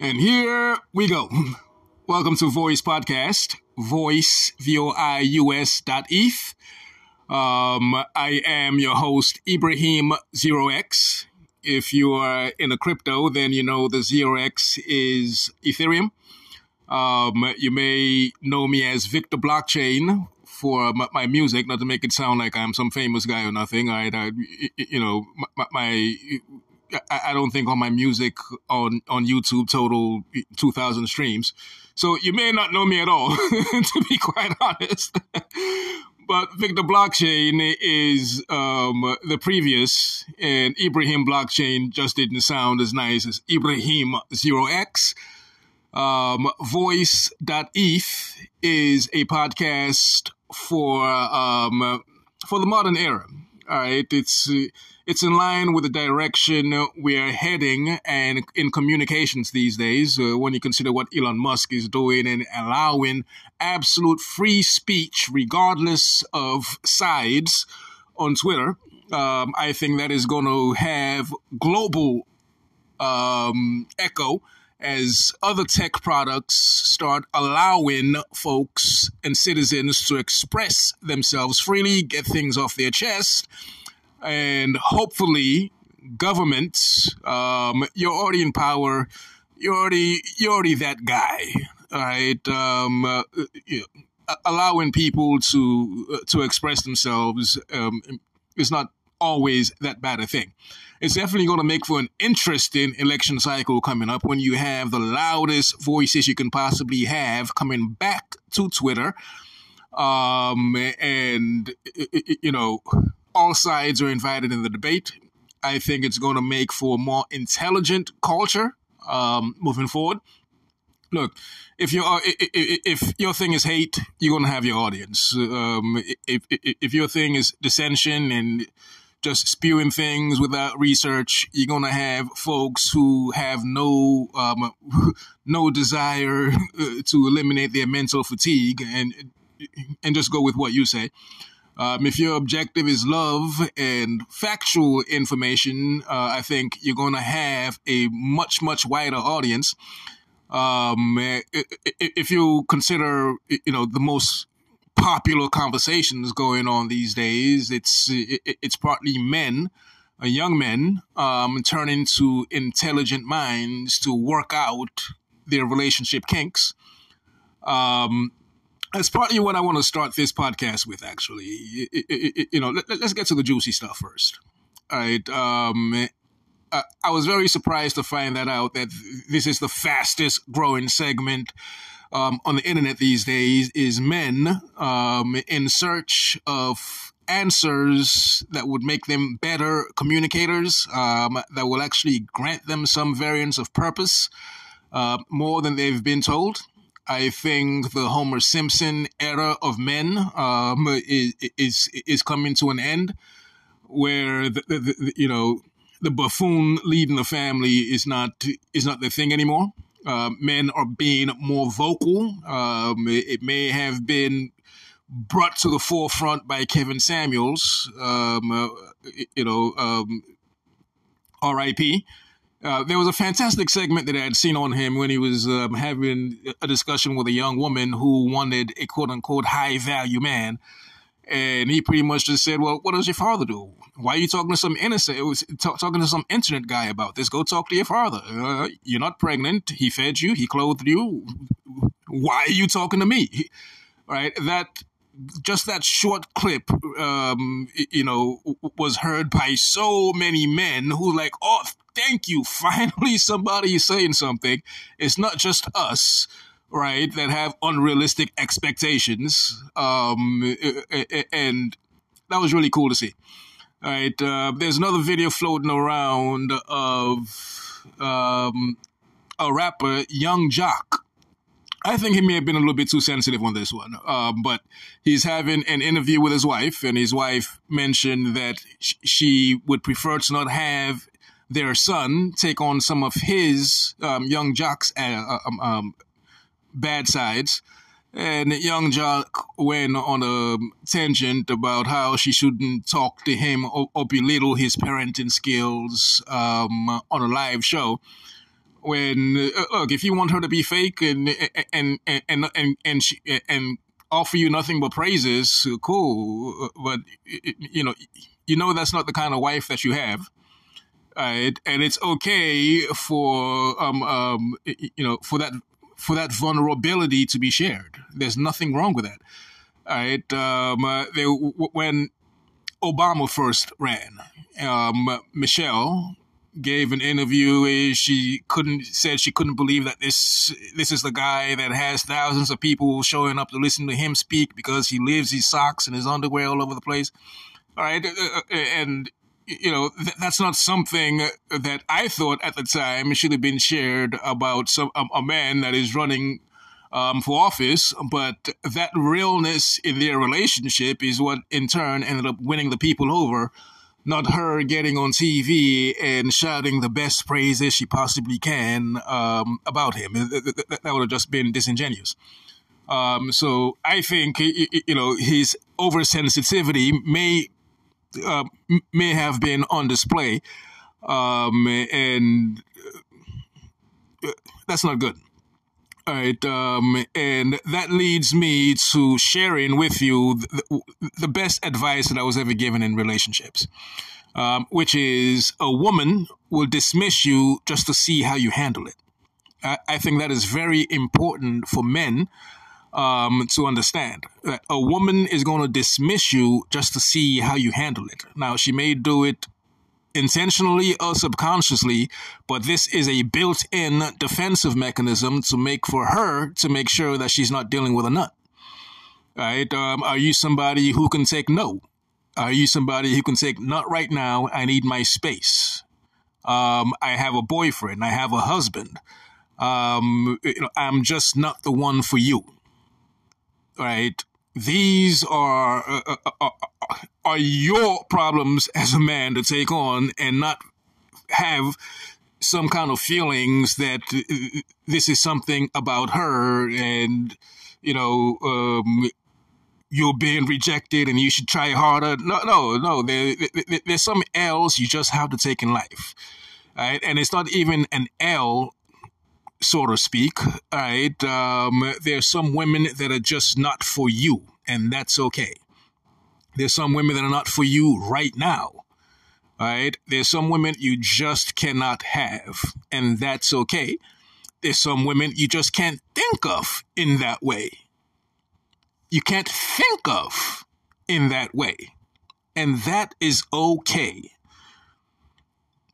And here we go. Welcome to Voice Podcast, voice, V-O-I-U-S dot eth. Um, I am your host, Ibrahim Zero X. If you are in a crypto, then you know the Zero X is Ethereum. Um, you may know me as Victor Blockchain for my, my, music, not to make it sound like I'm some famous guy or nothing. I, I you know, my, my I don't think on my music on on YouTube total 2,000 streams. So you may not know me at all, to be quite honest. but Victor Blockchain is um, the previous, and Ibrahim Blockchain just didn't sound as nice as Ibrahim Zero X. Um, Voice.eth is a podcast for um, for the modern era. All right, it's it's in line with the direction we're heading and in communications these days. Uh, when you consider what Elon Musk is doing and allowing absolute free speech, regardless of sides, on Twitter, um, I think that is going to have global um, echo as other tech products start allowing folks and citizens to express themselves freely, get things off their chest, and hopefully governments, um, you're already in power, you're already you're already that guy, right? Um, uh, you know, allowing people to uh, to express themselves um, is not always that bad a thing it's definitely going to make for an interesting election cycle coming up when you have the loudest voices you can possibly have coming back to Twitter. Um, and, you know, all sides are invited in the debate. I think it's going to make for a more intelligent culture um, moving forward. Look, if your if your thing is hate, you're going to have your audience. Um, if if your thing is dissension and just spewing things without research, you're gonna have folks who have no um, no desire uh, to eliminate their mental fatigue and and just go with what you say. Um, if your objective is love and factual information, uh, I think you're going to have a much, much wider audience. Um, if you consider, you know, the most popular conversations going on these days. It's it's partly men, uh, young men, um, turning to intelligent minds to work out their relationship kinks. Um, that's partly what I want to start this podcast with. Actually, it, it, it, you know, let, us get to the juicy stuff first. All right. Um, uh, I was very surprised to find that out that this is the fastest growing segment um, on the internet these days is men um, in search of answers that would make them better communicators, um, that will actually grant them some variance of purpose uh, more than they've been told. I think the Homer Simpson era of men um, is, is is coming to an end, where the, the, the, you know the buffoon leading the family is not is not the thing anymore uh, men are being more vocal. Um, it, it, may have been brought to the forefront by Kevin Samuels, um, uh, you know, um, R.I.P. Uh, there was a fantastic segment that I had seen on him when he was um, having a discussion with a young woman who wanted a quote unquote high value man. And he pretty much just said, "Well, what does your father do? Why are you talking to some innocent? It was t- talking to some internet guy about this. Go talk to your father. Uh, you're not pregnant. He fed you. He clothed you. Why are you talking to me? Right? That just that short clip, um, you know, was heard by so many men who like, oh, thank you. Finally, somebody is saying something. It's not just us right, that have unrealistic expectations. Um, and that was really cool to see. All right, uh, there's another video floating around of um, a rapper, Yung Joc. I think he may have been a little bit too sensitive on this one, uh, but he's having an interview with his wife, and his wife mentioned that sh- she would prefer to not have their son take on some of his um, Yung Joc's uh, um, um bad sides. And Yung Joc went on a tangent about how she shouldn't talk to him or, or belittle his parenting skills um, on a live show. when uh, look, if you want her to be fake and and and and and and, she, and offer you nothing but praises, cool. But you know, you know that's not the kind of wife that you have. Right? And it's okay for um um you know for that for that vulnerability to be shared. There's nothing wrong with that. All right. Um, uh, they, when Obama first ran, um, Michelle gave an interview. She couldn't said she couldn't believe that this this is the guy that has thousands of people showing up to listen to him speak because he lives his socks and his underwear all over the place. All right, uh, uh, uh, and you know th- that's not something that I thought at the time should have been shared about some a, a man that is running um, for office, but that realness in their relationship is what in turn ended up winning the people over not her getting on TV and shouting the best praises she possibly can um, about him. That, would have just been disingenuous. Um, so I think you know his oversensitivity may uh, may have been on display, um, and uh, that's not good. All right, um, and that leads me to sharing with you the, the, best advice that I was ever given in relationships, um, which is a woman will dismiss you just to see how you handle it. I, I think that is very important for men um, to understand that a woman is going to dismiss you just to see how you handle it. Now, she may do it intentionally or subconsciously, but this is a built in defensive mechanism to make for her to make sure that she's not dealing with a nut. Right? Um, are you somebody who can take no? Are you somebody who can take not right now? I need my space. Um, I have a boyfriend. I have a husband. Um, you know, I'm just not the one for you. Right? These are uh, uh, uh, uh are your problems as a man to take on and not have some kind of feelings that this is something about her and you know um, you're being rejected and you should try harder no no no there, there, there's some l's you just have to take in life right and it's not even an l so to speak right um, there's some women that are just not for you and that's okay there's some women that are not for you right now. Right? There's some women you just cannot have, and that's okay. There's some women you just can't think of in that way. You can't think of in that way. And that is okay.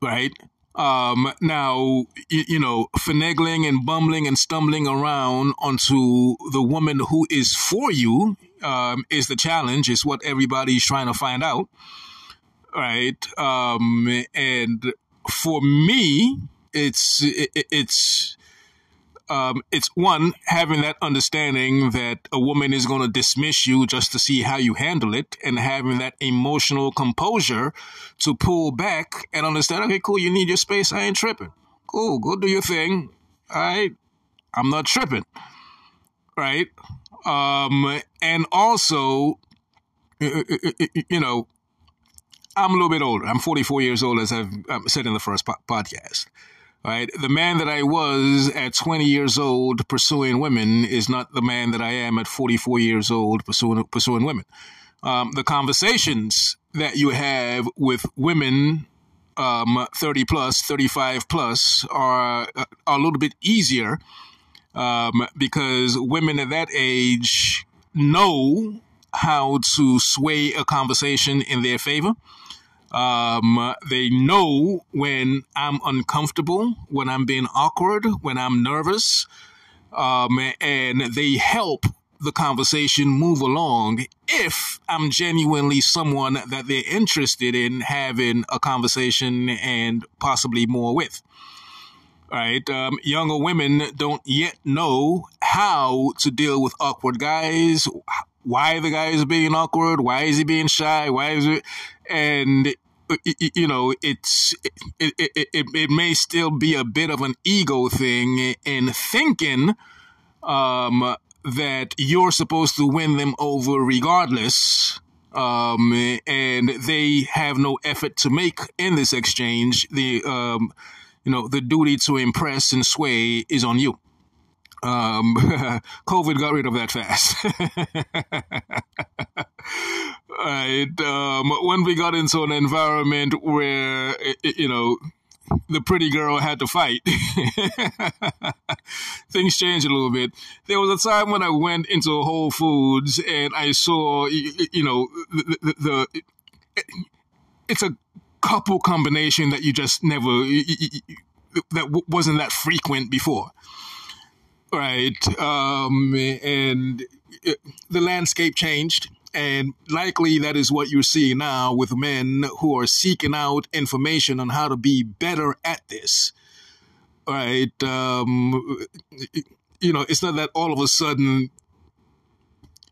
Right? Um, now, you, you, know, finagling and bumbling and stumbling around onto the woman who is for you um, is the challenge, is what everybody's trying to find out. Right. Um, and for me, it's, it, it's, um, it's one having that understanding that a woman is going to dismiss you just to see how you handle it, and having that emotional composure to pull back and understand. Okay, cool, you need your space. I ain't tripping. Cool, go do your thing. Right, I'm not tripping. Right, um, and also, you know, I'm a little bit older. I'm 44 years old, as I've said in the first po- podcast right? The man that I was at 20 years old pursuing women is not the man that I am at 44 years old pursuing pursuing women. Um, the conversations that you have with women um, 30 plus, 35 plus are, are a little bit easier um, because women at that age know how to sway a conversation in their favor. Um, they know when I'm uncomfortable, when I'm being awkward, when I'm nervous, um, and they help the conversation move along if I'm genuinely someone that they're interested in having a conversation and possibly more with. Right, um, younger women don't yet know how to deal with awkward guys. Why the guy is being awkward? Why is he being shy? Why is it? And you know, it's it, it, it, it may still be a bit of an ego thing in thinking um, that you're supposed to win them over regardless. Um, and they have no effort to make in this exchange. The um, you know, the duty to impress and sway is on you. Um, COVID got rid of that fast. right. Um, when we got into an environment where, you know, the pretty girl had to fight. Things changed a little bit. There was a time when I went into Whole Foods and I saw, you know, the, the, the it's a couple combination that you just never that wasn't that frequent before, right? Um, and it, the landscape changed and likely that is what you're seeing now with men who are seeking out information on how to be better at this. Right? Um, you know, it's not that all of a sudden,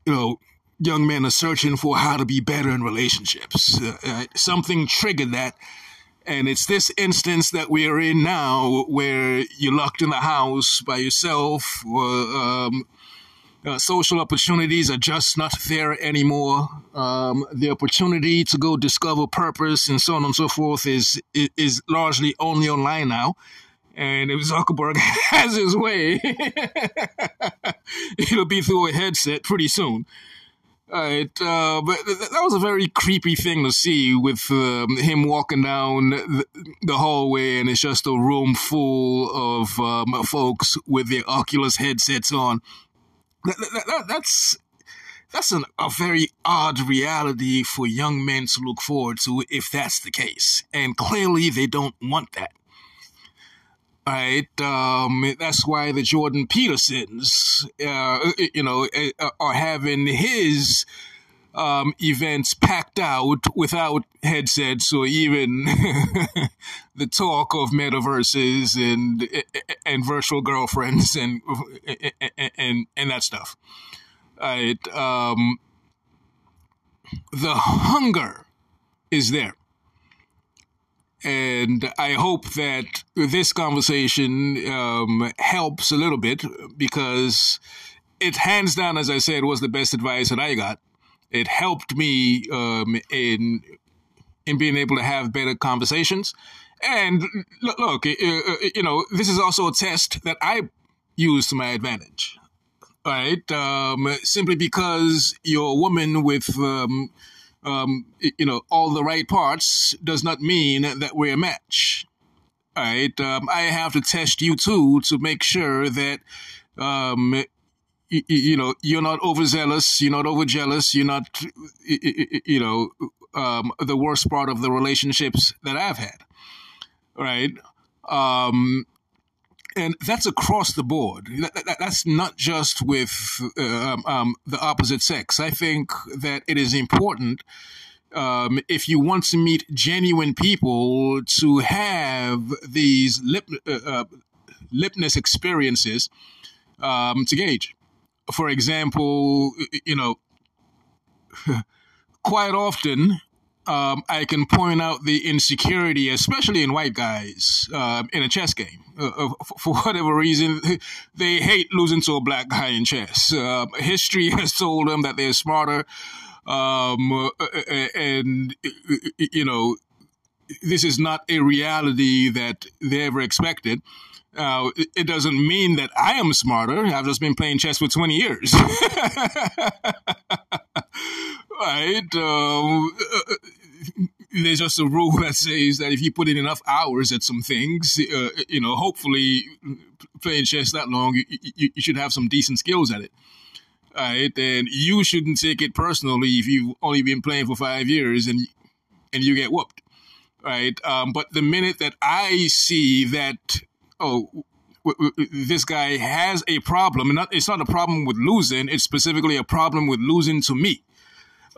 you know, young men are searching for how to be better in relationships. Uh, something triggered that. And it's this instance that we're in now where you're locked in the house by yourself or, um, uh, social opportunities are just not there anymore. Um, the opportunity to go discover purpose and so on and so forth is is, is largely only online now. And if Zuckerberg has his way, it'll be through a headset pretty soon. Right, uh, but that was a very creepy thing to see with um, him walking down the, the, hallway, and it's just a room full of um, folks with their Oculus headsets on that, that, that, that's that's an, a very odd reality for young men to look forward to if that's the case. And clearly they don't want that. Right? Um, that's why the Jordan Petersons, uh, you know, uh, are having his um, events packed out without headsets or even the talk of metaverses and and virtual girlfriends and and and that stuff. Right, um, the hunger is there. And I hope that this conversation um, helps a little bit because it hands down, as I said, was the best advice that I got it helped me um, in in being able to have better conversations. And look, you know, this is also a test that I use to my advantage, right? Um, simply because you're a woman with, um, um, you know, all the right parts does not mean that we're a match, right? Um, I have to test you too to make sure that um, you, you know, you're not overzealous, you're not overjealous, you're not, you know, um, the worst part of the relationships that I've had, right? Um, and that's across the board. That, that, that's not just with uh, um, the opposite sex. I think that it is important um, if you want to meet genuine people to have these lip, uh, uh, litmus experiences um, to gauge for example, you know, quite often um, I can point out the insecurity, especially in white guys, uh, in a chess game. Uh, for whatever reason, they hate losing to a black guy in chess. Uh, history has told them that they're smarter, um, uh, uh, and you know, this is not a reality that they ever expected. Uh, it doesn't mean that I am smarter. I've just been playing chess for 20 years. right? Um, uh, there's just a rule that says that if you put in enough hours at some things, uh, you know, hopefully playing chess that long, you, you, you, should have some decent skills at it. Right? And you shouldn't take it personally if you've only been playing for five years and and you get whooped. Right? Um, but the minute that I see that oh, this guy has a problem. And it's not a problem with losing. It's specifically a problem with losing to me.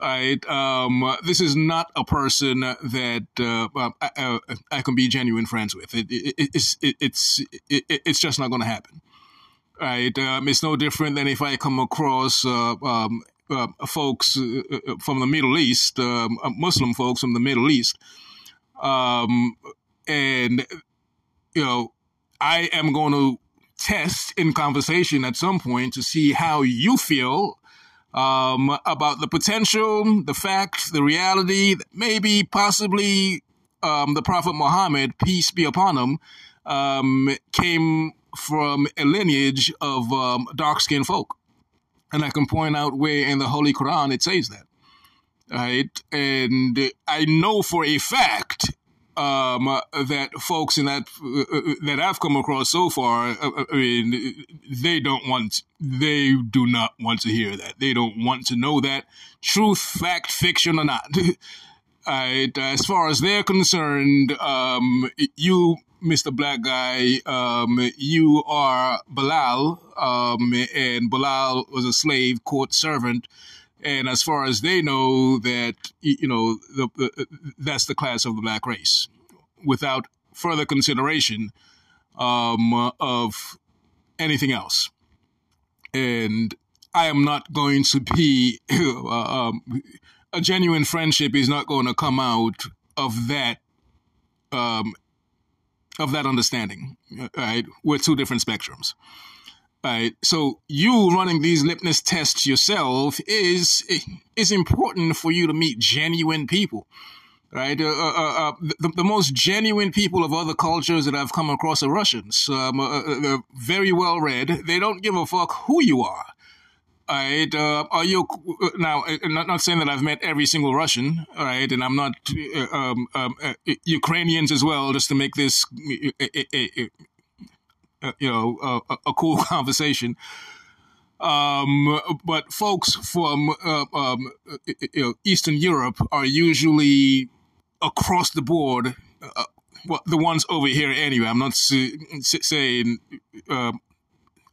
Right. Um, this is not a person that uh, I, I, I, can be genuine friends with. It, it, it's it, it's it's just not going to happen. Right. Um, it's no different than if I come across uh, um, uh, folks uh, uh, from the Middle East, um, uh, Muslim folks from the Middle East, um, and you know I am going to test in conversation at some point to see how you feel um, about the potential, the fact, the reality, maybe possibly um, the Prophet Muhammad, peace be upon him, um, came from a lineage of um, dark skinned folk. And I can point out where in the Holy Quran it says that. Right? And I know for a fact um, uh, that folks in that uh, uh, that I've come across so far, I mean, they don't want, they do not want to hear that. They don't want to know that truth, fact, fiction, or not. as far as they're concerned, um, you, Mr. Black Guy, um, you are Bilal, um, and Bilal was a slave court servant and as far as they know, that you know, the, the, that's the class of the black race, without further consideration um, of anything else. And I am not going to be uh, um, a genuine friendship is not going to come out of that um, of that understanding. Right, we're two different spectrums. Right. So you running these litmus tests yourself is is important for you to meet genuine people. Right. Uh, uh, uh, uh the, the, most genuine people of other cultures that I've come across are Russians. Um, uh, uh, they're very well read. They don't give a fuck who you are. Right? are you now? Not, not saying that I've met every single Russian, right? And I'm not um, um, Ukrainians as well, just to make this you know, a, a cool conversation. Um, but folks from uh, um, you know, Eastern Europe are usually across the board. Uh, well, the ones over here anyway. I'm not saying uh,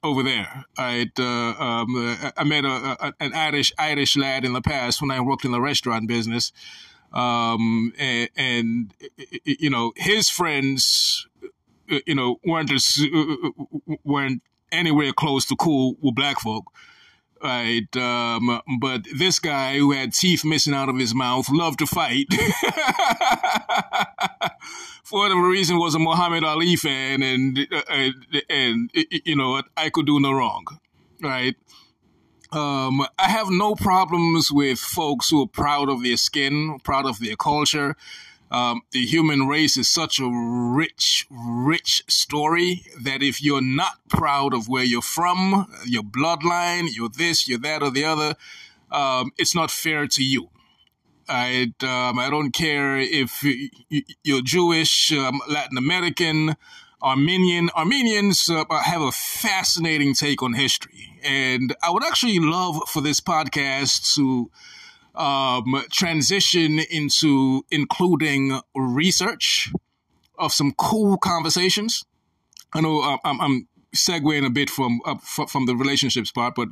over there. I uh, um, I met a, a, an Irish Irish lad in the past when I worked in the restaurant business, um, and, and you know his friends uh, you know, weren't as, uh, uh, weren't anywhere close to cool with black folk. Right, um, but this guy who had teeth missing out of his mouth loved to fight. For whatever reason, was a Muhammad Ali fan, and uh, and you know I could do no wrong, right? Um, I have no problems with folks who are proud of their skin, proud of their culture. Um, the human race is such a rich, rich story that if you're not proud of where you're from, your bloodline, you're this, you're that, or the other, um, it's not fair to you. I, um, I don't care if you're Jewish, um, Latin American, Armenian. Armenians uh, have a fascinating take on history. And I would actually love for this podcast to um, transition into including research of some cool conversations. I know uh, I'm, I'm segueing a bit from uh, from the relationships part, but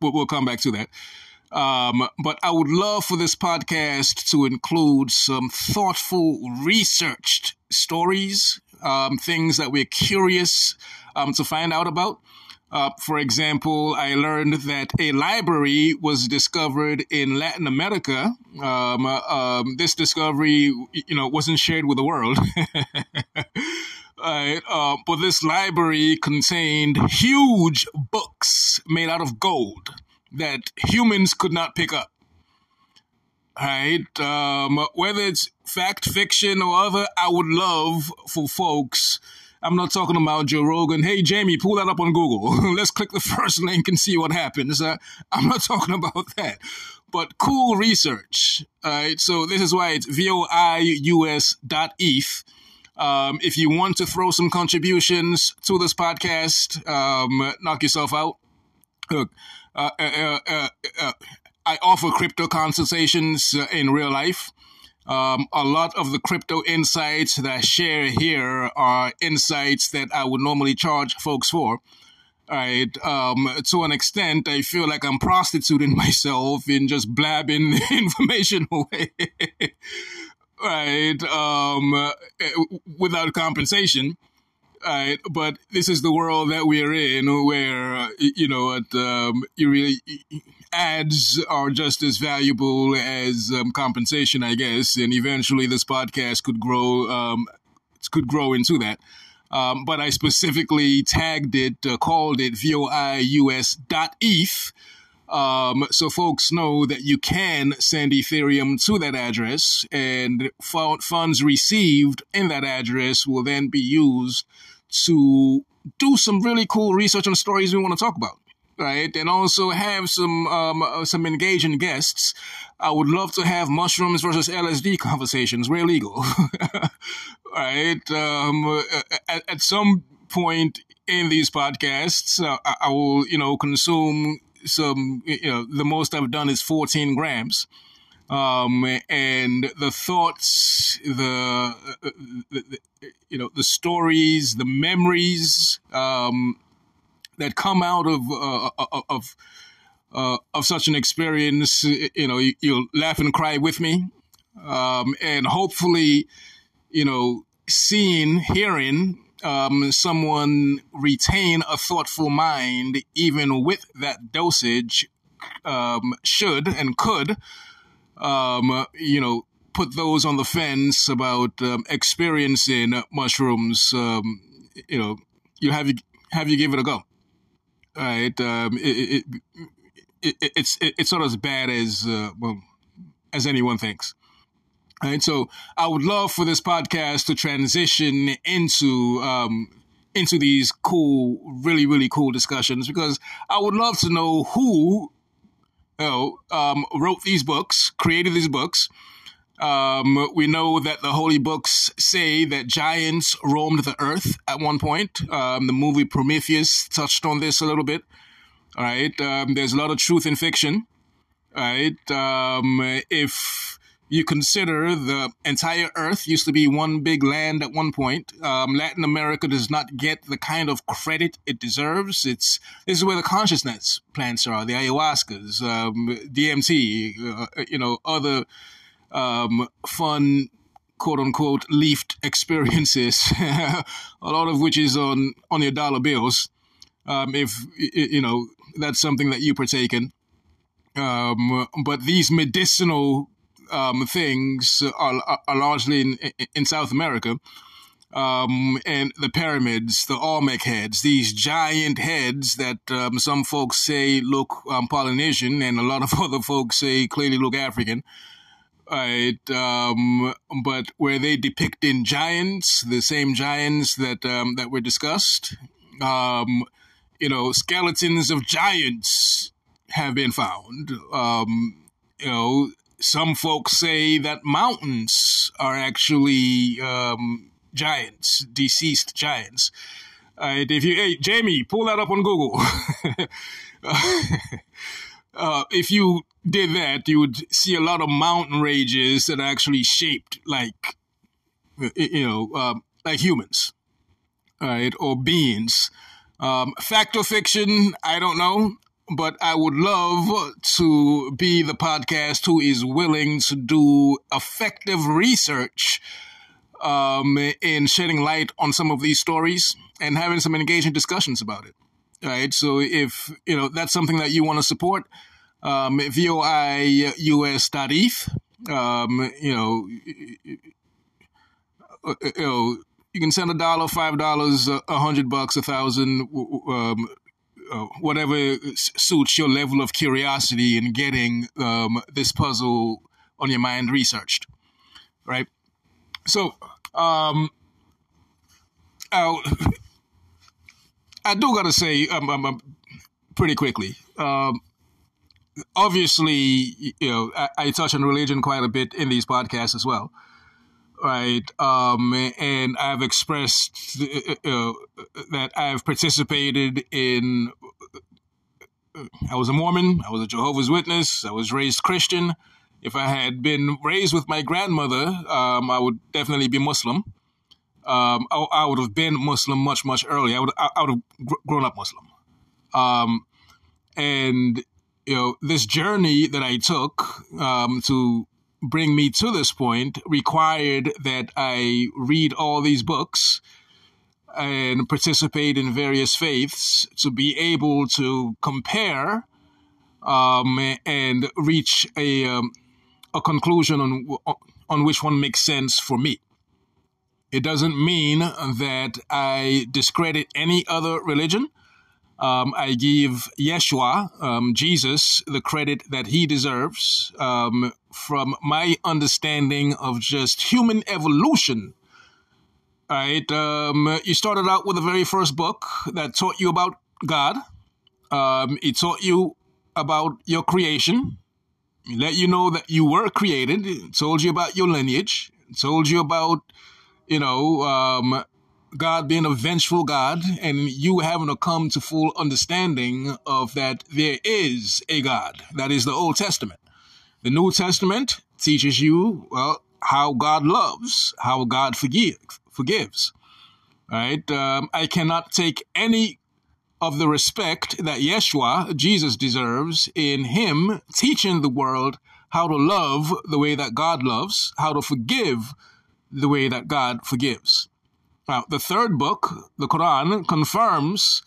we'll come back to that. Um, but I would love for this podcast to include some thoughtful, researched stories, um, things that we're curious um, to find out about. Uh, for example, I learned that a library was discovered in Latin America. Um, uh, um, this discovery, you know, wasn't shared with the world. Uh, but this library contained huge books made out of gold that humans could not pick up. Right, um, whether it's fact, fiction, or other, I would love for folks I'm not talking about Joe Rogan. Hey, Jamie, pull that up on Google. Let's click the first link and see what happens. Uh, I'm not talking about that. But cool research. All right. So this is why it's voius dot eth. Um, if you want to throw some contributions to this podcast, um, knock yourself out. Look, uh, uh, uh, uh I offer crypto consultations uh, in real life. Um, a lot of the crypto insights that I share here are insights that I would normally charge folks for. Right. Um, to an extent, I feel like I'm prostituting myself in just blabbing information away. right. Um, without compensation. Right. But this is the world that we're in where, you know, um, you really, ads are just as valuable as um, compensation, I guess, and eventually this podcast could grow um, could grow into that. Um, but I specifically tagged it, uh, called it v-o-i-u-s voius.eth. Um, so folks know that you can send Ethereum to that address, and funds received in that address will then be used to do some really cool research on stories we want to talk about, right? And also have some um, uh, some engaging guests. I would love to have mushrooms versus LSD conversations. We're legal, right? Um, at, at, some point in these podcasts, uh, I, I will, you know, consume some. You know, the most I've done is 14 grams um, and the thoughts, the, the, the, you know, the stories, the memories um, that come out of uh, uh of uh, of such an experience. You know, you, will laugh and cry with me, um, and hopefully, you know, seeing, hearing. Um, someone retain a thoughtful mind even with that dosage um, should and could um, you know, put those on the fence about um, experiencing mushrooms, um, you know, you have you have you give it a go. Right, um, it, it, it, it's it's not as bad as uh, well as anyone thinks. Right, so I would love for this podcast to transition into um, into these cool, really, really cool discussions because I would love to know who oh, um, wrote these books, created these books. Um, we know that the holy books say that giants roamed the earth at one point. Um, the movie Prometheus touched on this a little bit. All right, um, there's a lot of truth in fiction. All right, um, if you consider the entire earth used to be one big land at one point. Um, Latin America does not get the kind of credit it deserves. It's this is where the consciousness plants are, the ayahuascas, um, DMT, uh, you know, other um, fun quote unquote leafed experiences, a lot of which is on on your dollar bills. Um, if you know that's something that you partake in. Um, but these medicinal um, things are, are largely in, in South America. Um, and the pyramids, the Olmec heads, these giant heads that um, some folks say look um, Polynesian, and a lot of other folks say clearly look African. Right, um, but where they depict in giants, the same giants that um, that were discussed, um, you know, skeletons of giants have been found. you know, some folks say that mountains are actually um, giants, deceased giants. Uh, if you, hey, Jamie, pull that up on Google. uh, if you did that, you would see a lot of mountain ranges that are actually shaped like, you know, um, like humans, right, or beings. Um, fact or fiction, I don't know but I would love to be the podcast who is willing to do effective research um, in shedding light on some of these stories and having some engaging discussions about it. Right. So if you know that's something that you want to support, um, voius.eth, um, you know, you know, you can send a dollar, five dollars, a hundred bucks, a thousand. Um, uh, whatever suits your level of curiosity in getting um, this puzzle on your mind researched, right? So, um, I, I do gotta say, um, um, um pretty quickly. Um, obviously, you know, I, I, touch on religion quite a bit in these podcasts as well right? Um, and I've expressed uh, that I've participated in. I was a Mormon. I was a Jehovah's Witness. I was raised Christian. If I had been raised with my grandmother, um, I would definitely be Muslim. Um, I, I, would have been Muslim much, much earlier. I would, I, I would have grown up Muslim. Um, and you know, this journey that I took um, to bring me to this point required that I read all these books and participate in various faiths to be able to compare um, and reach a um, a conclusion on on which one makes sense for me. It doesn't mean that I discredit any other religion. Um, I give Yeshua, um, Jesus, the credit that he deserves um, from my understanding of just human evolution. Right? Um, you started out with the very first book that taught you about God. Um, it taught you about your creation. It let you know that you were created. It told you about your lineage. It told you about, you know, um, God being a vengeful God and you having to come to full understanding of that there is a God. That is the Old Testament. The New Testament teaches you, well, how God loves, how God forgive, forgives. Right? Um, I cannot take any of the respect that Yeshua, Jesus, deserves in Him teaching the world how to love the way that God loves, how to forgive the way that God forgives. Now, the third book, the Quran, confirms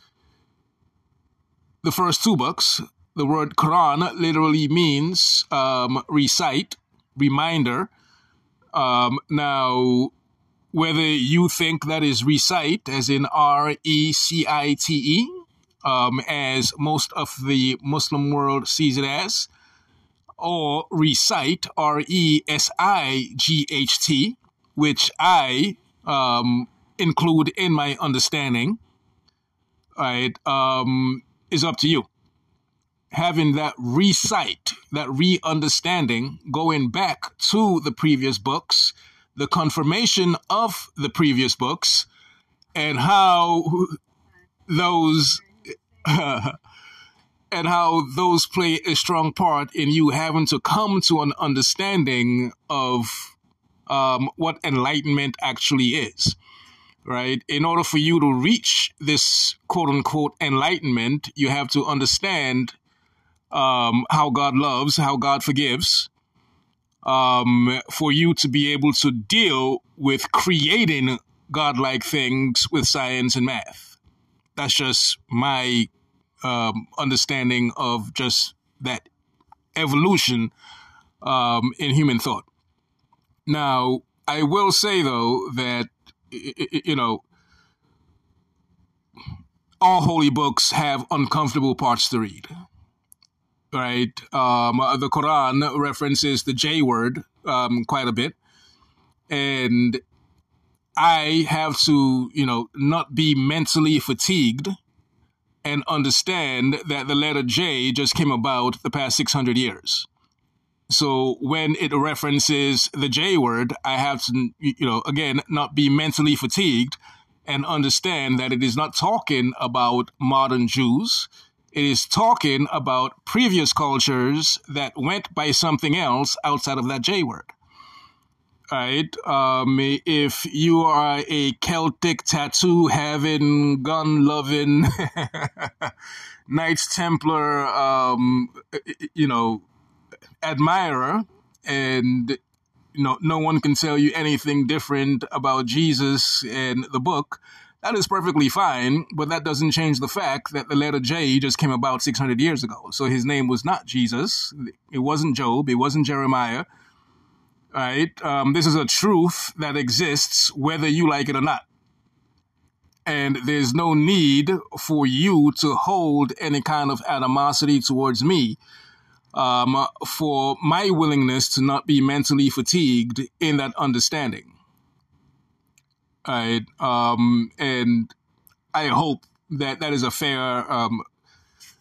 the first two books. The word Quran literally means um, recite, reminder. Um, now, whether you think that is recite, as in R E C I T E, um, as most of the Muslim world sees it as, or recite, R E S I G H T, which I um, include in my understanding, right, um, is up to you. Having that recite, that re understanding, going back to the previous books, the confirmation of the previous books, and how those. and how those play a strong part in you having to come to an understanding of um, what enlightenment actually is right? In order for you to reach this quote unquote enlightenment, you have to understand um, how God loves, how God forgives, um, for you to be able to deal with creating godlike things with science and math. That's just my um, understanding of just that evolution um, in human thought. Now, I will say though that you know, all holy books have uncomfortable parts to read. Right? Um, the Quran references the J word um, quite a bit. And I have to, you know, not be mentally fatigued and understand that the letter J just came about the past 600 years. So when it references the J word, I have to, you know, again, not be mentally fatigued and understand that it is not talking about modern Jews. It is talking about previous cultures that went by something else outside of that J word. Right. Um, if you are a Celtic tattoo having, gun loving, Knights Templar, um, you know, admirer and you know no one can tell you anything different about Jesus and the book. That is perfectly fine but that doesn't change the fact that the letter J just came about 600 years ago. So his name was not Jesus. It wasn't Job. It wasn't Jeremiah. Right? Um, this is a truth that exists whether you like it or not. And there's no need for you to hold any kind of animosity towards me um, for my willingness to not be mentally fatigued in that understanding. Right, um, and I hope that that is a fair um,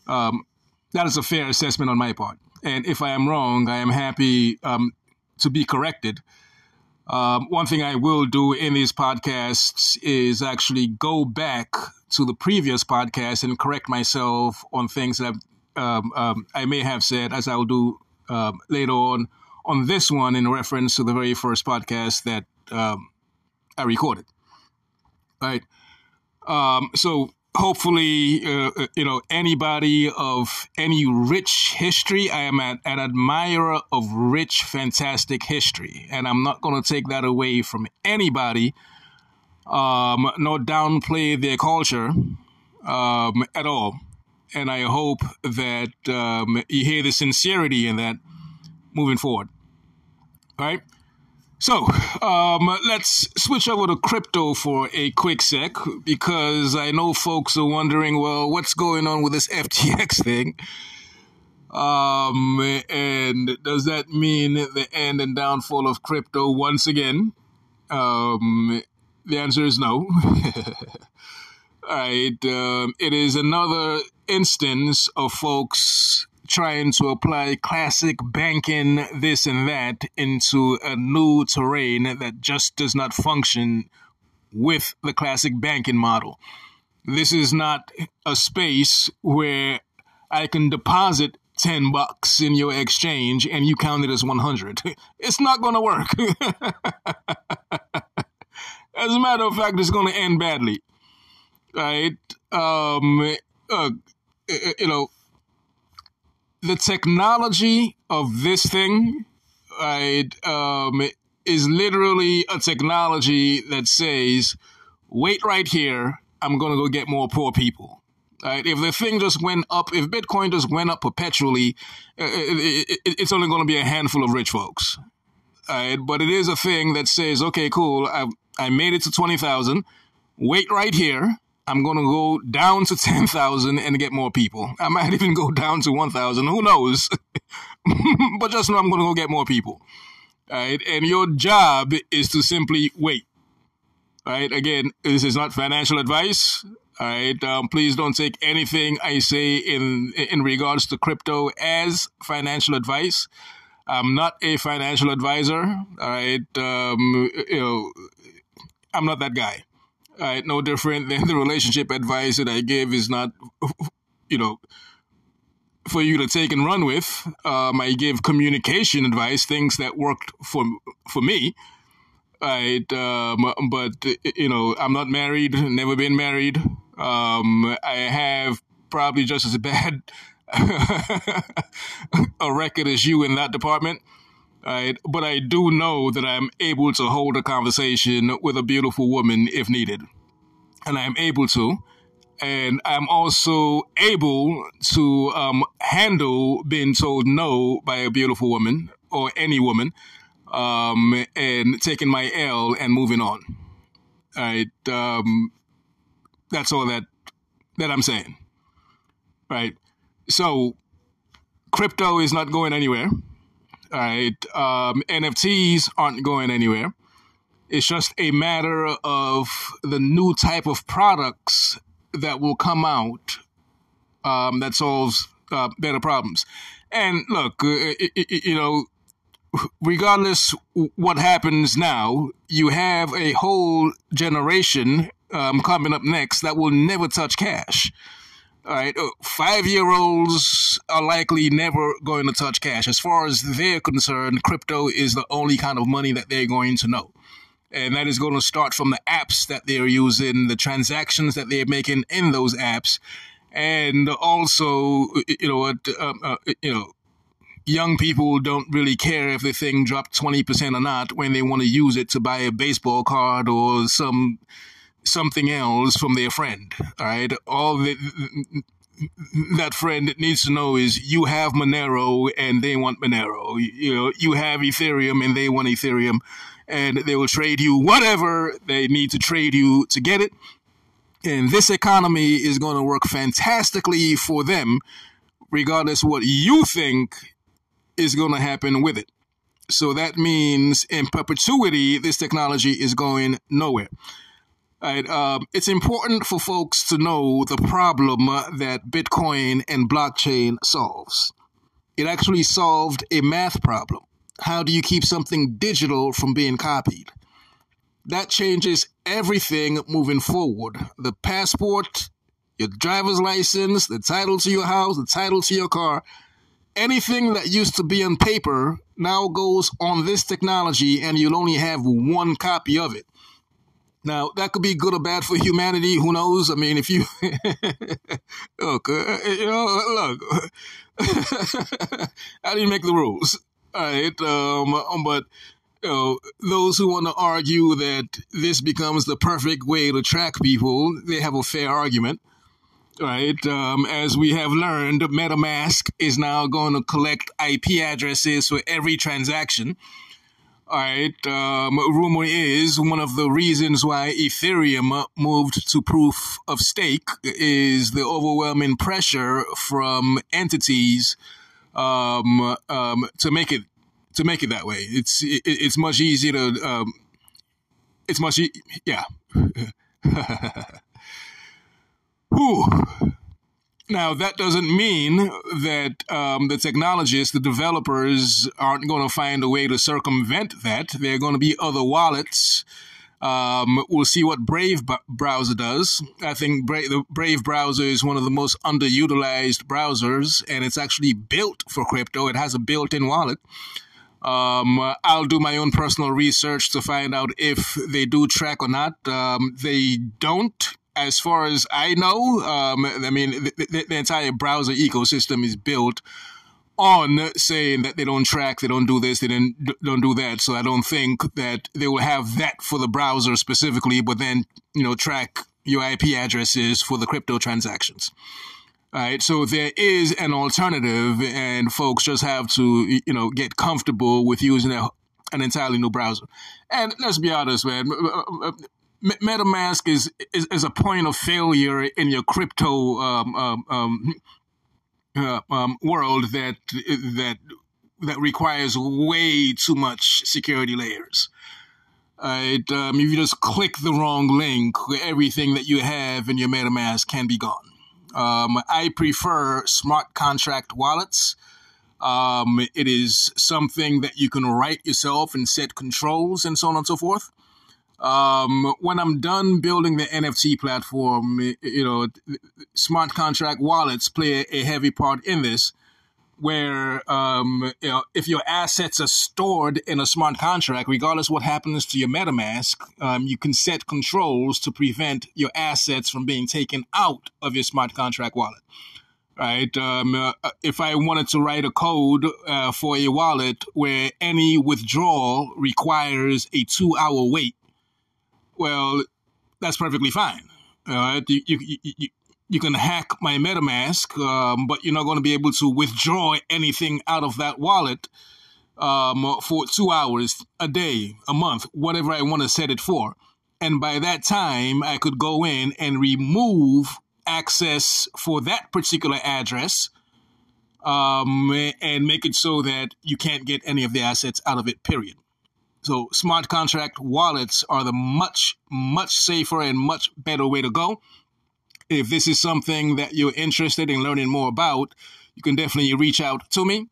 um, that is a fair assessment on my part. And if I am wrong, I am happy um, to be corrected. Um, one thing I will do in these podcasts is actually go back to the previous podcast and correct myself on things that I've um, um, I may have said, as I'll do um, later on on this one in reference to the very first podcast that um, I recorded. Right. Um, so hopefully, uh, uh, you know, anybody of any rich history, I am an, an admirer of rich, fantastic history, and I'm not going to take that away from anybody, um, nor downplay their culture um, at all and I hope that um, you hear the sincerity in that moving forward. All right. So um, let's switch over to crypto for a quick sec because I know folks are wondering, well, what's going on with this FTX thing? Um, and does that mean the end and downfall of crypto once again? Um, the answer is no. Right, um, it is another instance of folks trying to apply classic banking this and that into a new terrain that just does not function with the classic banking model. This is not a space where I can deposit 10 bucks in your exchange and you count it as 100. It's not going to work. as a matter of fact, it's going to end badly. Right? Um, uh, you know, the technology of this thing, right, um, is literally a technology that says, wait right here, I'm going to go get more poor people. Right? If the thing just went up, if Bitcoin just went up perpetually, uh, it, it, it's only going to be a handful of rich folks. Right? But it is a thing that says, okay, cool, I, I made it to 20,000. Wait right here. I'm going to go down to 10,000 and get more people. I might even go down to 1,000. Who knows? but just know I'm going to go get more people. Right? And your job is to simply wait. Right? Again, this is not financial advice. All right. Um, please don't take anything I say in in regards to crypto as financial advice. I'm not a financial advisor. All right. Um, you know, I'm not that guy. Right. No different than the relationship advice that I give is not, you know, for you to take and run with. Um, I give communication advice, things that worked for for me. Right, um, but you know, I'm not married, never been married. Um, I have probably just as bad a record as you in that department. Right, but I do know that I'm able to hold a conversation with a beautiful woman if needed, and I'm able to and I'm also able to um, handle being told no by a beautiful woman or any woman, um, and taking my L and moving on. All right, um, that's all that that I'm saying. Right. So, crypto is not going anywhere. Right. Um, NFTs aren't going anywhere. It's just a matter of the new type of products that will come out um, that solves uh, better problems. And look, uh, you know, regardless what happens now, you have a whole generation um, coming up next that will never touch cash. All right, uh, five year olds are likely never going to touch cash. As far as they're concerned, crypto is the only kind of money that they're going to know and that is going to start from the apps that they're using, the transactions that they're making in those apps, and also, you know, uh, uh, you know, young people don't really care if the thing dropped twenty percent or not when they want to use it to buy a baseball card or some something else from their friend. All right, all the, that friend needs to know is you have Monero and they want Monero. You know, you have Ethereum and they want Ethereum and they will trade you whatever they need to trade you to get it. And this economy is going to work fantastically for them, regardless what you think is going to happen with it. So that means in perpetuity, this technology is going nowhere. Right, um, it's important for folks to know the problem that Bitcoin and blockchain solves. It actually solved a math problem how do you keep something digital from being copied? That changes everything moving forward. The passport, your driver's license, the title to your house, the title to your car, anything that used to be on paper now goes on this technology and you'll only have one copy of it. Now, that could be good or bad for humanity. Who knows? I mean, if you look, uh, you know, look, I didn't make the rules. All right, um, um, but you know, those who want to argue that this becomes the perfect way to track people, they have a fair argument. Right, um, as we have learned, MetaMask is now going to collect IP addresses for every transaction. All right. Um, rumor is one of the reasons why Ethereum moved to proof of stake is the overwhelming pressure from entities um, um, to make it to make it that way. It's it, it's much easier to um, it's much e- yeah Whew. Now, that doesn't mean that um, the technologists, the developers, aren't going to find a way to circumvent that. There are going to be other wallets. Um, we'll see what Brave browser does. I think Brave, the Brave browser is one of the most underutilized browsers, and it's actually built for crypto. It has a built-in wallet. Um, I'll do my own personal research to find out if they do track or not. Um, they don't as far as I know, um, I mean, the, the, the, entire browser ecosystem is built on saying that they don't track, they don't do this, they don't, don't do that. So I don't think that they will have that for the browser specifically, but then, you know, track your IP addresses for the crypto transactions. All right, so there is an alternative, and folks just have to, you know, get comfortable with using a, an entirely new browser. And let's be honest, man, MetaMask is, is, is a point of failure in your crypto um, um, um, uh, um, world that that that requires way too much security layers. Um, if you just click the wrong link, everything that you have in your MetaMask can be gone. Um, I prefer smart contract wallets. Um, it is something that you can write yourself and set controls and so on and so forth. Um, when I'm done building the NFT platform, you know, smart contract wallets play a heavy part in this. Where um, you know, if your assets are stored in a smart contract, regardless what happens to your MetaMask, um, you can set controls to prevent your assets from being taken out of your smart contract wallet right? Um, uh, if I wanted to write a code uh, for a wallet where any withdrawal requires a two hour wait, well, that's perfectly fine. All right, you, you, you, you can hack my MetaMask, um, but you're not going to be able to withdraw anything out of that wallet um, for two hours a day, a month, whatever I want to set it for. And by that time, I could go in and remove access for that particular address um, and make it so that you can't get any of the assets out of it, period. So smart contract wallets are the much, much safer and much better way to go. If this is something that you're interested in learning more about, you can definitely reach out to me.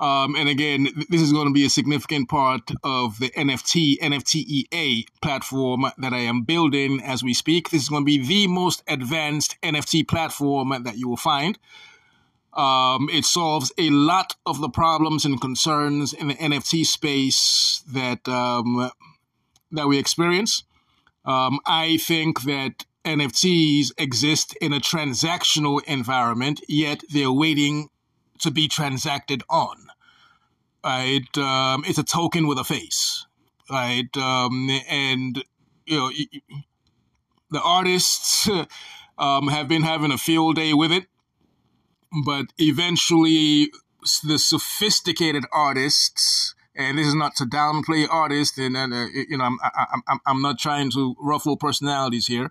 Um, and again, this is going to be a significant part of the NFT, NFTEA platform that I am building as we speak. This is going to be the most advanced NFT platform that you will find. Um, it solves a lot of the problems and concerns in the NFT space that um, that we experience. Um, I think that NFTs exist in a transactional environment, yet they're waiting to be transacted on. Right? Um, it's a token with a face, right? Um, and you know, the artists um, have been having a field day with it but eventually the sophisticated artists and this is not to downplay artists and, and uh, you know I'm, I'm i'm not trying to ruffle personalities here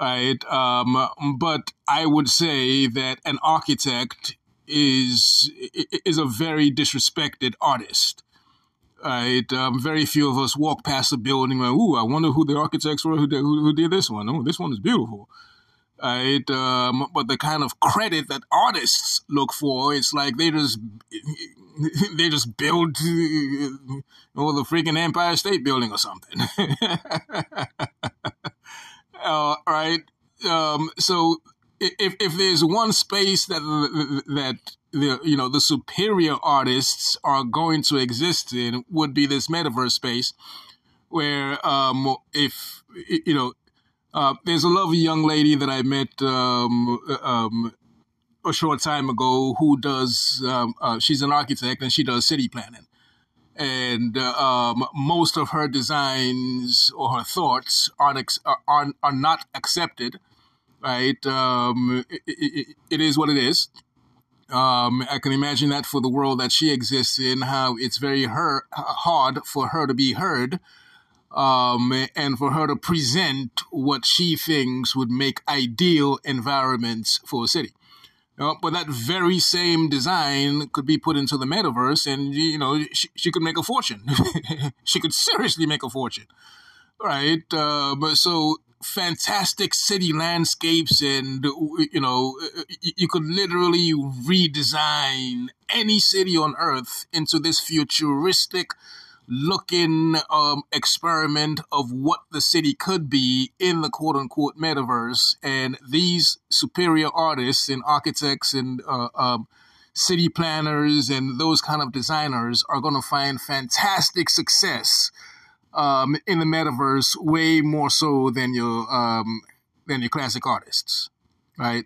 right um, but i would say that an architect is is a very disrespected artist right? Um, very few of us walk past a building like ooh i wonder who the architects were who did, who, who did this one. Oh this one is beautiful right? Um, but the kind of credit that artists look for, it's like they just they just build you know, the freaking Empire State Building or something. uh, right? Um, so if if there's one space that that the you know the superior artists are going to exist in would be this metaverse space where um, if you know uh, there's a lovely young lady that I met um, um, a short time ago who does, um, uh, she's an architect and she does city planning. And uh, um, most of her designs or her thoughts aren't, are, are not accepted, right? Um, it, it, it is what it is. Um, I can imagine that for the world that she exists in, how it's very her, hard for her to be heard um, and for her to present what she thinks would make ideal environments for a city. Uh, but that very same design could be put into the metaverse, and you know she, she could make a fortune. she could seriously make a fortune. right? Um, so fantastic city landscapes and you know you could literally redesign any city on earth into this futuristic looking um, experiment of what the city could be in the quote unquote metaverse and these superior artists and architects and uh, um, city planners and those kind of designers are going to find fantastic success um, in the metaverse way more so than your um, than your classic artists, right?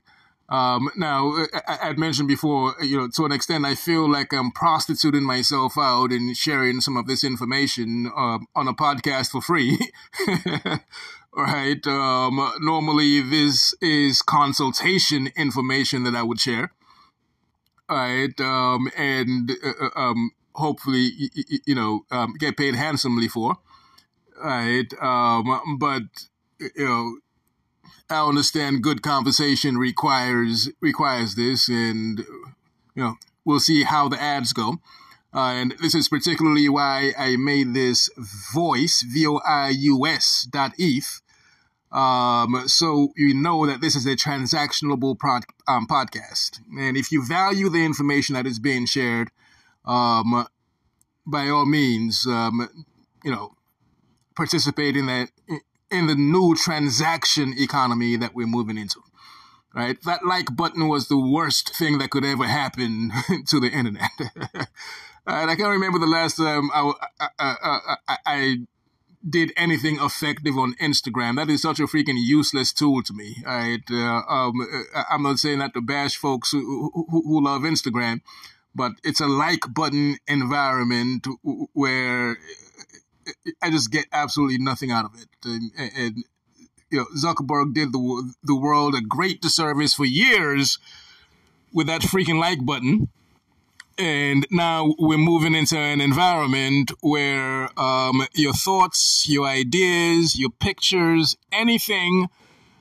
Um, now, I, would mentioned before, you know, to an extent, I feel like I'm prostituting myself out and sharing some of this information uh, on a podcast for free. right? Um, normally, this is consultation information that I would share. Right? Um, and uh, uh um, hopefully, you know, um, get paid handsomely for right? But you know, I understand good conversation requires requires this, and you know, we'll see how the ads go. Uh, and this is particularly why I made this voice, V-O-I-U-S dot ETH, um, so you know that this is a transactionable pod, um, podcast. And if you value the information that is being shared, um, by all means, um, you know, participate in that in the new transaction economy that we're moving into. Right? That like button was the worst thing that could ever happen to the internet. and I can't remember the last time I, I, I, I, did anything effective on Instagram. That is such a freaking useless tool to me. Right? Uh, um, I'm not saying that to bash folks who, who, who love Instagram, but it's a like button environment where I just get absolutely nothing out of it. And, and you know, Zuckerberg did the the world a great disservice for years with that freaking like button. And now we're moving into an environment where um, your thoughts, your ideas, your pictures, anything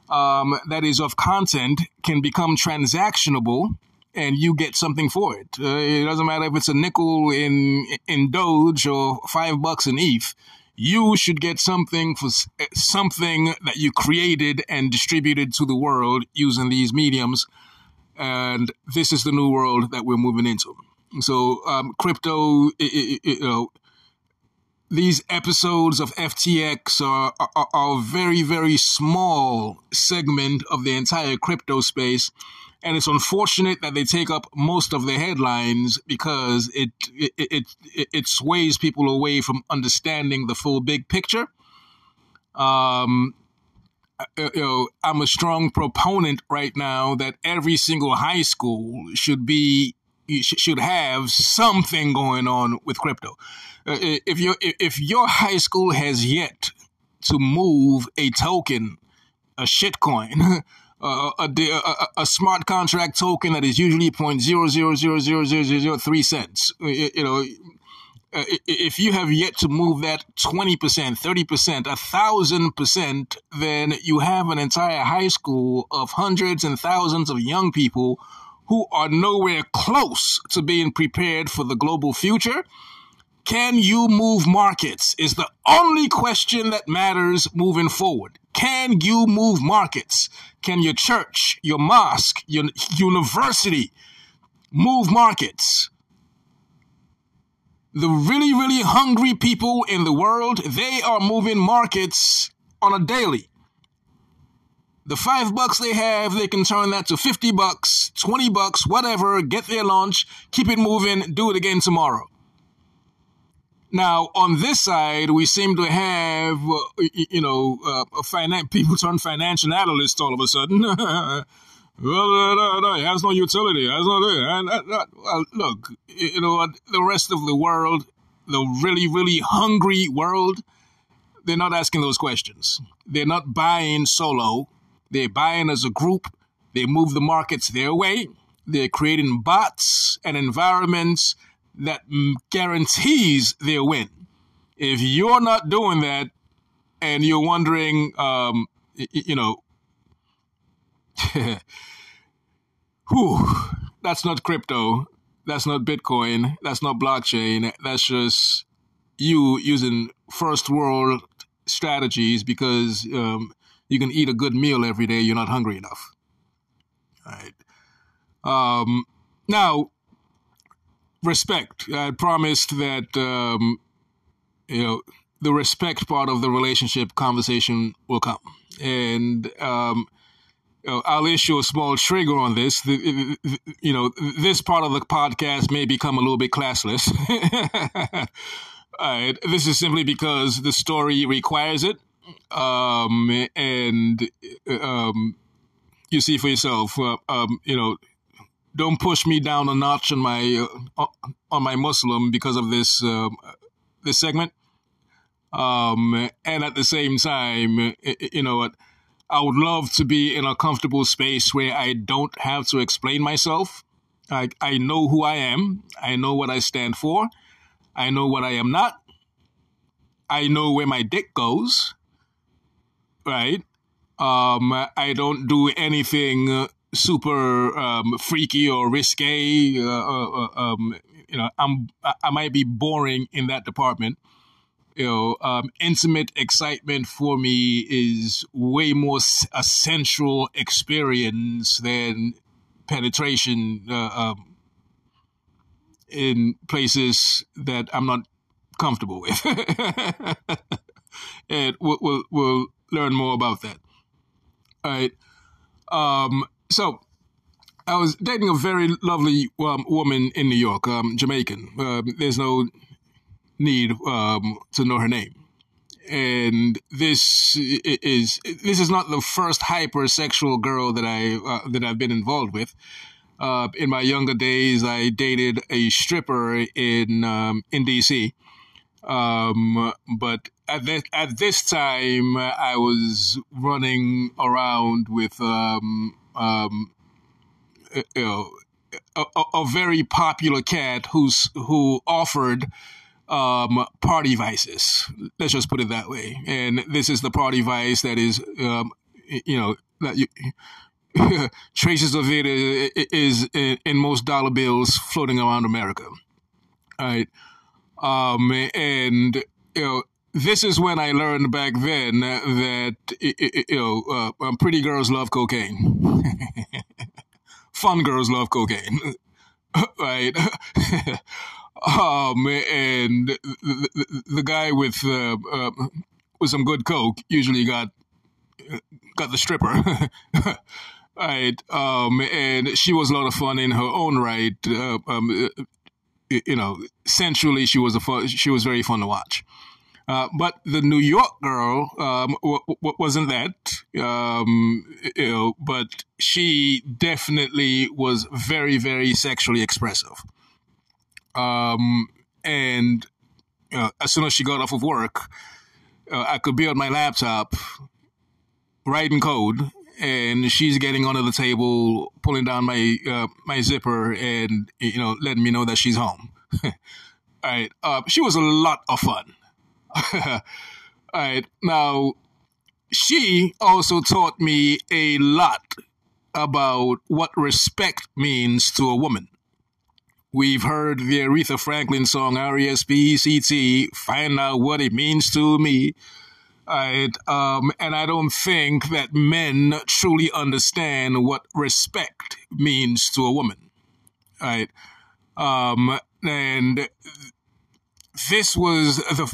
um, that is of content can become transactionable and you get something for it. Uh, it doesn't matter if it's a nickel in in Doge or five bucks in ETH. You should get something for something that you created and distributed to the world using these mediums. And this is the new world that we're moving into. So, um, crypto, it, it, you know, these episodes of FTX are, are, are a very, very small segment of the entire crypto space and it's unfortunate that they take up most of the headlines because it it, it it, sways people away from understanding the full big picture. Um, uh, you know, I'm a strong proponent right now that every single high school should be should have something going on with crypto. Uh, if your if your high school has yet to move a token, a shitcoin. a, a, a, smart contract token that is usually point zero zero zero zero zero zero three cents. You, you know, uh, if you have yet to move that 20%, 30%, a thousand percent, then you have an entire high school of hundreds and thousands of young people who are nowhere close to being prepared for the global future. Can you move markets? Is the only question that matters moving forward. Can you move markets? Can your church, your mosque, your university move markets? The really, really hungry people in the world, they are moving markets on a daily. The five bucks they have, they can turn that to 50 bucks, 20 bucks, whatever, get their lunch, keep it moving, do it again tomorrow. Now, on this side, we seem to have, uh, you know, uh, finan- people turn financial analysts all of a sudden. well, no, no, no, it has no utility. It has no, and, uh, look, you know, the rest of the world, the really, really hungry world, they're not asking those questions. They're not buying solo. They're buying as a group. They move the markets their way. They're creating bots and environments that guarantees their win. If you're not doing that and you're wondering, um, you know, whew, that's not crypto. That's not Bitcoin. That's not blockchain. That's just you using first world strategies because um, you can eat a good meal every day. You're not hungry enough. All right. Um, now, respect. I promised that um, you know the respect part of the relationship conversation will come, and um, I'll issue a small trigger on this. The, the, you know, this part of the podcast may become a little bit classless. Right. This is simply because the story requires it. Um, and um, you see for yourself, uh, um, you know, don't push me down a notch on my uh, on my Muslim because of this uh, this segment. Um, and at the same time, you know what? I would love to be in a comfortable space where I don't have to explain myself. I, I know who I am. I know what I stand for. I know what I am not. I know where my dick goes. Right? Um, I don't do anything super um, freaky or risque. Uh, uh, uh, um, you know, I'm I might be boring in that department. You know, um, intimate excitement for me is way more a sensual experience than penetration uh, um, in places that I'm not comfortable with. and we'll, we'll, we'll, learn more about that. All right. Um, so I was dating a very lovely um, woman in New York, um, Jamaican. Uh, there's no need um, to know her name. And this is this is not the first hypersexual girl that I uh, that I've been involved with. Uh, in my younger days, I dated a stripper in um, in DC, um, but at this, at this time, I was running around with um, um, you know, a, a, very popular cat who's who offered um, party vices. Let's just put it that way. And this is the party vice that is, um, you know, that you, traces of it is, is in most dollar bills floating around America. All right. Um, and, you know, this is when I learned back then that, you know, uh, um, pretty girls love cocaine. Fun girls love cocaine. right. um, and the, the, guy with, uh, uh, with some good coke usually got, got the stripper. right. Um, and she was a lot of fun in her own right. Uh, um, you know, sensually she was a fun, she was very fun to watch. Uh, but the New York girl um, w- w- wasn't that, um, but she definitely was very, very sexually expressive. Um, and uh, as soon as she got off of work, uh, I could be on my laptop writing code, and she's getting under the table, pulling down my uh, my zipper, and you know, letting me know that she's home. All right, uh, she was a lot of fun. All right, now she also taught me a lot about what respect means to a woman. We've heard the Aretha Franklin song R-E-S-P-E-C-T, find out what it means to me. Right, um, and I don't think that men truly understand what respect means to a woman. Right, um, and this was the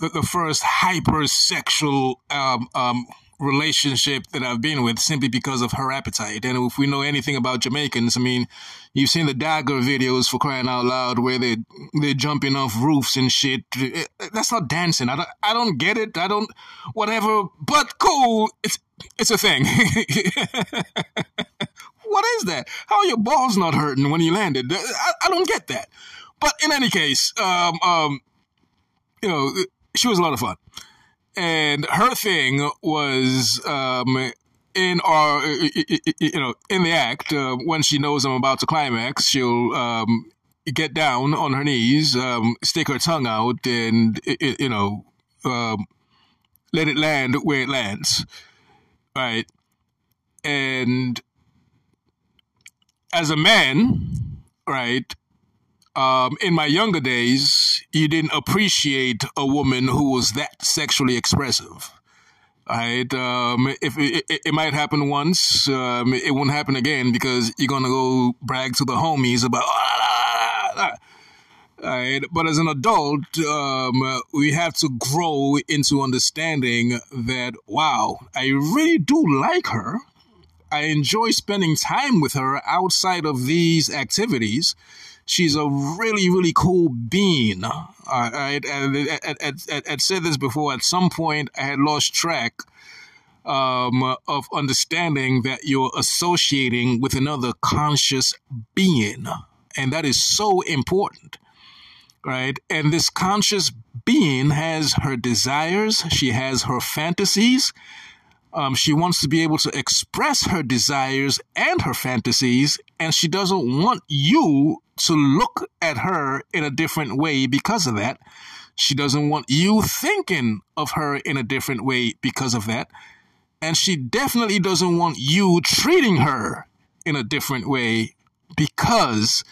the, the, first hypersexual um, um, relationship that I've been with simply because of her appetite. And if we know anything about Jamaicans, I mean, you've seen the Dagger videos for crying out loud where they they're jumping off roofs and shit. That's not dancing. I don't, I don't get it. I don't whatever. But cool. It's it's a thing. what is that? How are your balls not hurting when you landed? I, I don't get that. But in any case, um, um, you know, she was a lot of fun and her thing was um, in our you know in the act uh, when she knows I'm about to climax, she'll um, get down on her knees, um, stick her tongue out, and you know um, let it land where it lands, right? And as a man, right, um, in my younger days, you didn't appreciate a woman who was that sexually expressive. Right? Um, if it, it, it, might happen once, um, it won't happen again because you're gonna go brag to the homies about. Ah, Right? But as an adult, um, we have to grow into understanding that, wow, I really do like her. I enjoy spending time with her outside of these activities. She's a really, really cool being. Uh, I, I, I, I, said this before. At some point, I had lost track um, of understanding that you're associating with another conscious being. And that is so important right? And this conscious being has her desires, she has her fantasies. Um, she wants to be able to express her desires and her fantasies, and she doesn't want you to look at her in a different way because of that. She doesn't want you thinking of her in a different way because of that. And she definitely doesn't want you treating her in a different way because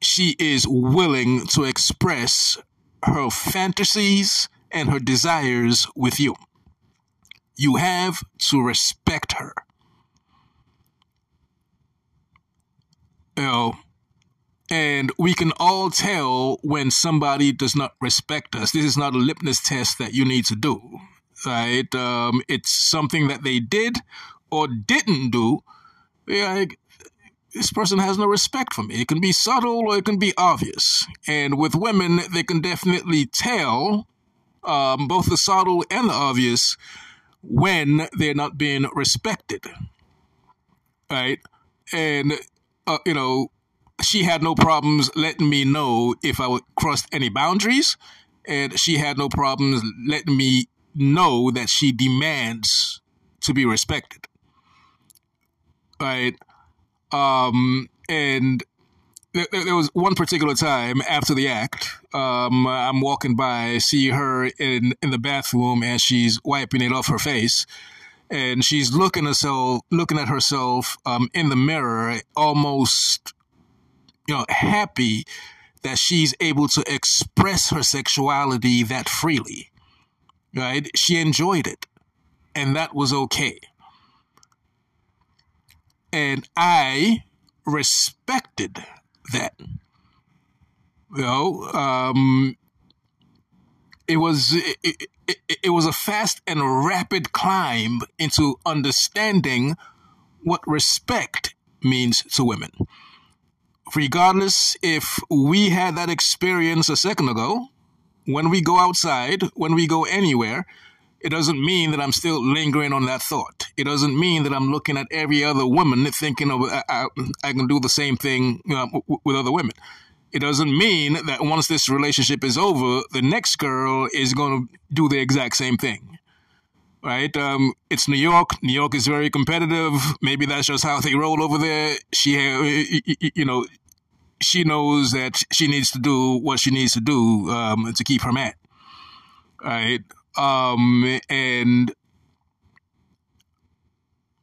she is willing to express her fantasies and her desires with you. You have to respect her. You know, and we can all tell when somebody does not respect us. This is not a litmus test that you need to do, right? Um, it's something that they did or didn't do. Like, this person has no respect for me. It can be subtle or it can be obvious. And with women, they can definitely tell um, both the subtle and the obvious when they're not being respected. Right? And, uh, you know, she had no problems letting me know if I would cross any boundaries. And she had no problems letting me know that she demands to be respected. Right? Um, and there, there, was one particular time after the act, um, I'm walking by, see her in, in the bathroom, and she's wiping it off her face. And she's looking herself, looking at herself um, in the mirror, almost, you know, happy that she's able to express her sexuality that freely. Right? She enjoyed it, and that was okay and I respected that. You know, um, it was it, it, it was a fast and rapid climb into understanding what respect means to women. Regardless if we had that experience a second ago, when we go outside, when we go anywhere, it doesn't mean that I'm still lingering on that thought. It doesn't mean that I'm looking at every other woman thinking of I, I, I can do the same thing you know, with other women. It doesn't mean that once this relationship is over, the next girl is going to do the exact same thing. Right? Um, it's New York. New York is very competitive. Maybe that's just how they roll over there. She, you know, she knows that she needs to do what she needs to do um, to keep her man. Right? Um, and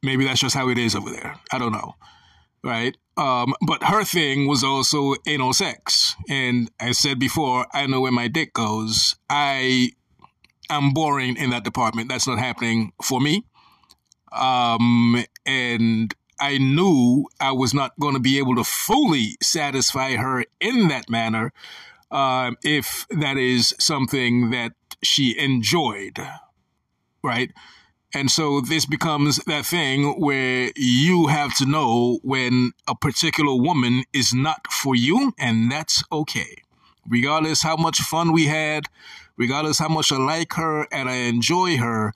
maybe that's just how it is over there. I don't know. Right. Um, but her thing was also anal sex. And I said before, I know where my dick goes. I am boring in that department. That's not happening for me. Um, and I knew I was not going to be able to fully satisfy her in that manner uh, if that is something that she enjoyed, right? And so this becomes that thing where you have to know when a particular woman is not for you, and that's okay. Regardless how much fun we had, regardless how much I like her and I enjoy her,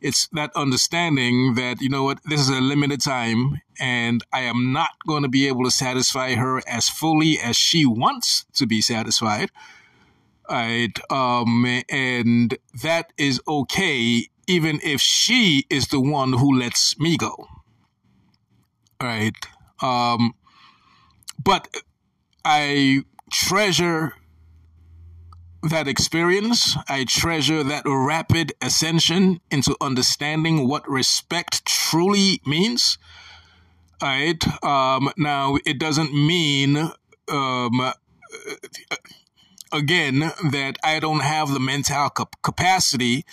it's that understanding that, you know what, this is a limited time and I am not going to be able to satisfy her as fully as she wants to be satisfied right? Um, and that is okay, even if she is the one who lets me go, right? Um, but I treasure that experience. I treasure that rapid ascension into understanding what respect truly means. Right. Um, now, it doesn't mean um, again that I don't have the mental capacity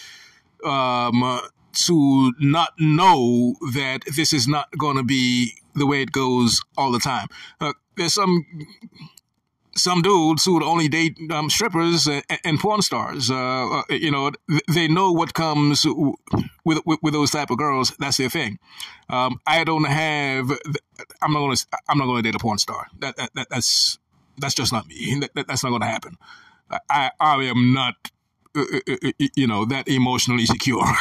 um, to not know that this is not going to be the way it goes all the time. Uh, there's some some dudes who would only date um, strippers and, and, porn stars. Uh, uh, you know, they know what comes with, with, with those type of girls. That's their thing. Um, I don't have. I'm not gonna. I'm not gonna date a porn star. That, that, that's that's just not me. That, that's not gonna happen. I I am not you know, that emotionally secure.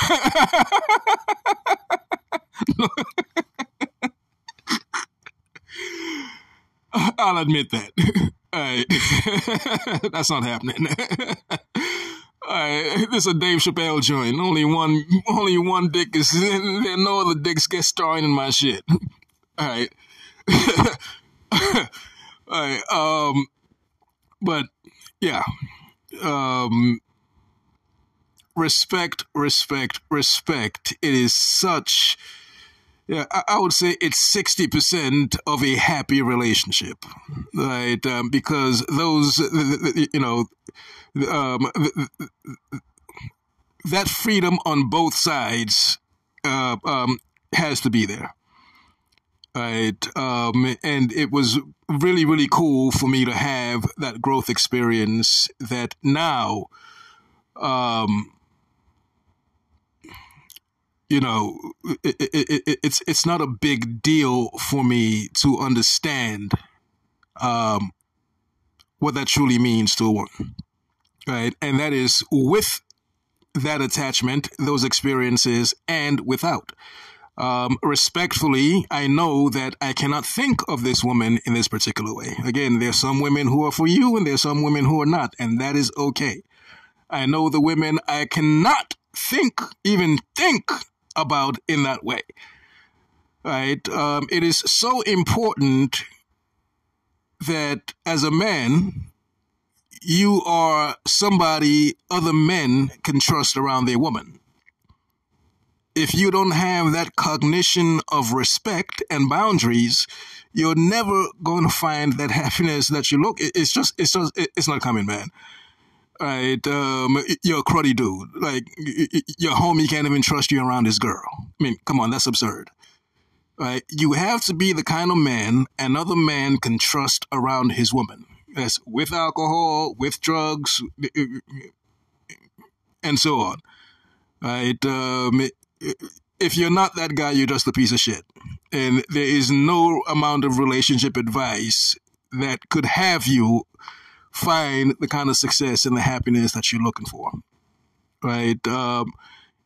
I'll admit that. Alright. That's not happening. this is a Dave Chappelle joint. Only one, only one dick is there. No other dicks get starring in my shit. All right. All right. Um, but yeah. Um, respect, respect, respect. It is such, yeah, I, would say it's 60% of a happy relationship, right? Um, because those, you know, um, that freedom on both sides uh, um, has to be there. Right. Um, and it was really, really cool for me to have that growth experience that now, um, you know, it, it, it, it's it's not a big deal for me to understand um, what that truly means to a woman, right? And that is with that attachment, those experiences, and without. Um, respectfully, I know that I cannot think of this woman in this particular way. Again, there's some women who are for you, and there's some women who are not, and that is okay. I know the women I cannot think, even think about in that way. Right? Um, it is so important that as a man, you are somebody other men can trust around their woman. If you don't have that cognition of respect and boundaries, you're never going to find that happiness that you look. It's just, it's just, it's not coming, man right? Um, you're a cruddy dude. Like your homie can't even trust you around his girl. I mean, come on, that's absurd. Right? You have to be the kind of man another man can trust around his woman. That's with alcohol, with drugs, and so on. Right? Um, if you're not that guy, you're just a piece of shit. And there is no amount of relationship advice that could have you find the kind of success and the happiness that you're looking for. Right? Um,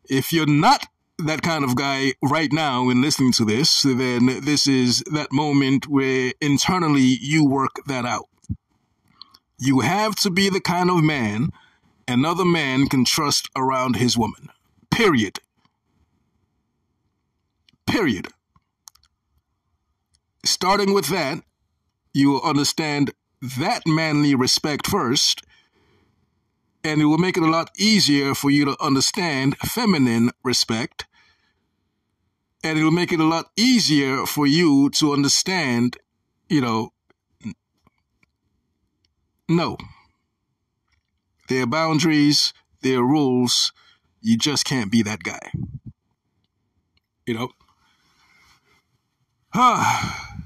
if you're not that kind of guy right now in listening to this, then this is that moment where internally you work that out. You have to be the kind of man another man can trust around his woman. Period. Period. Starting with that, you will understand that manly respect first, and it will make it a lot easier for you to understand feminine respect. And it will make it a lot easier for you to understand, you know, no. There are boundaries, there are rules. You just can't be that guy. You know? Ah.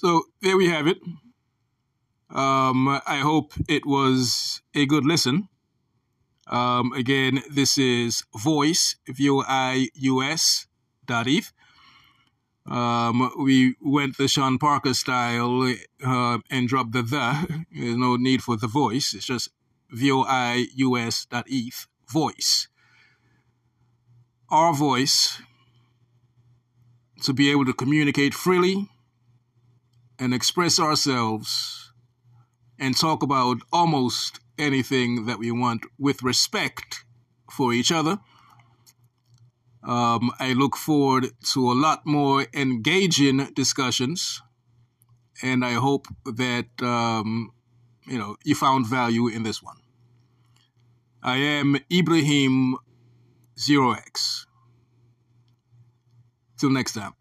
So there we have it. Um, I hope it was a good listen. Um, again, this is voice, V-O-I-U-S dot eth. Um, we went the Sean Parker style uh, and dropped the the. There's no need for the voice. It's just V-O-I-U-S dot eth, voice. Our voice to be able to communicate freely and express ourselves and talk about almost anything that we want with respect for each other. Um, I look forward to a lot more engaging discussions, and I hope that um, you know you found value in this one. I am Ibrahim Zero X. Till next time.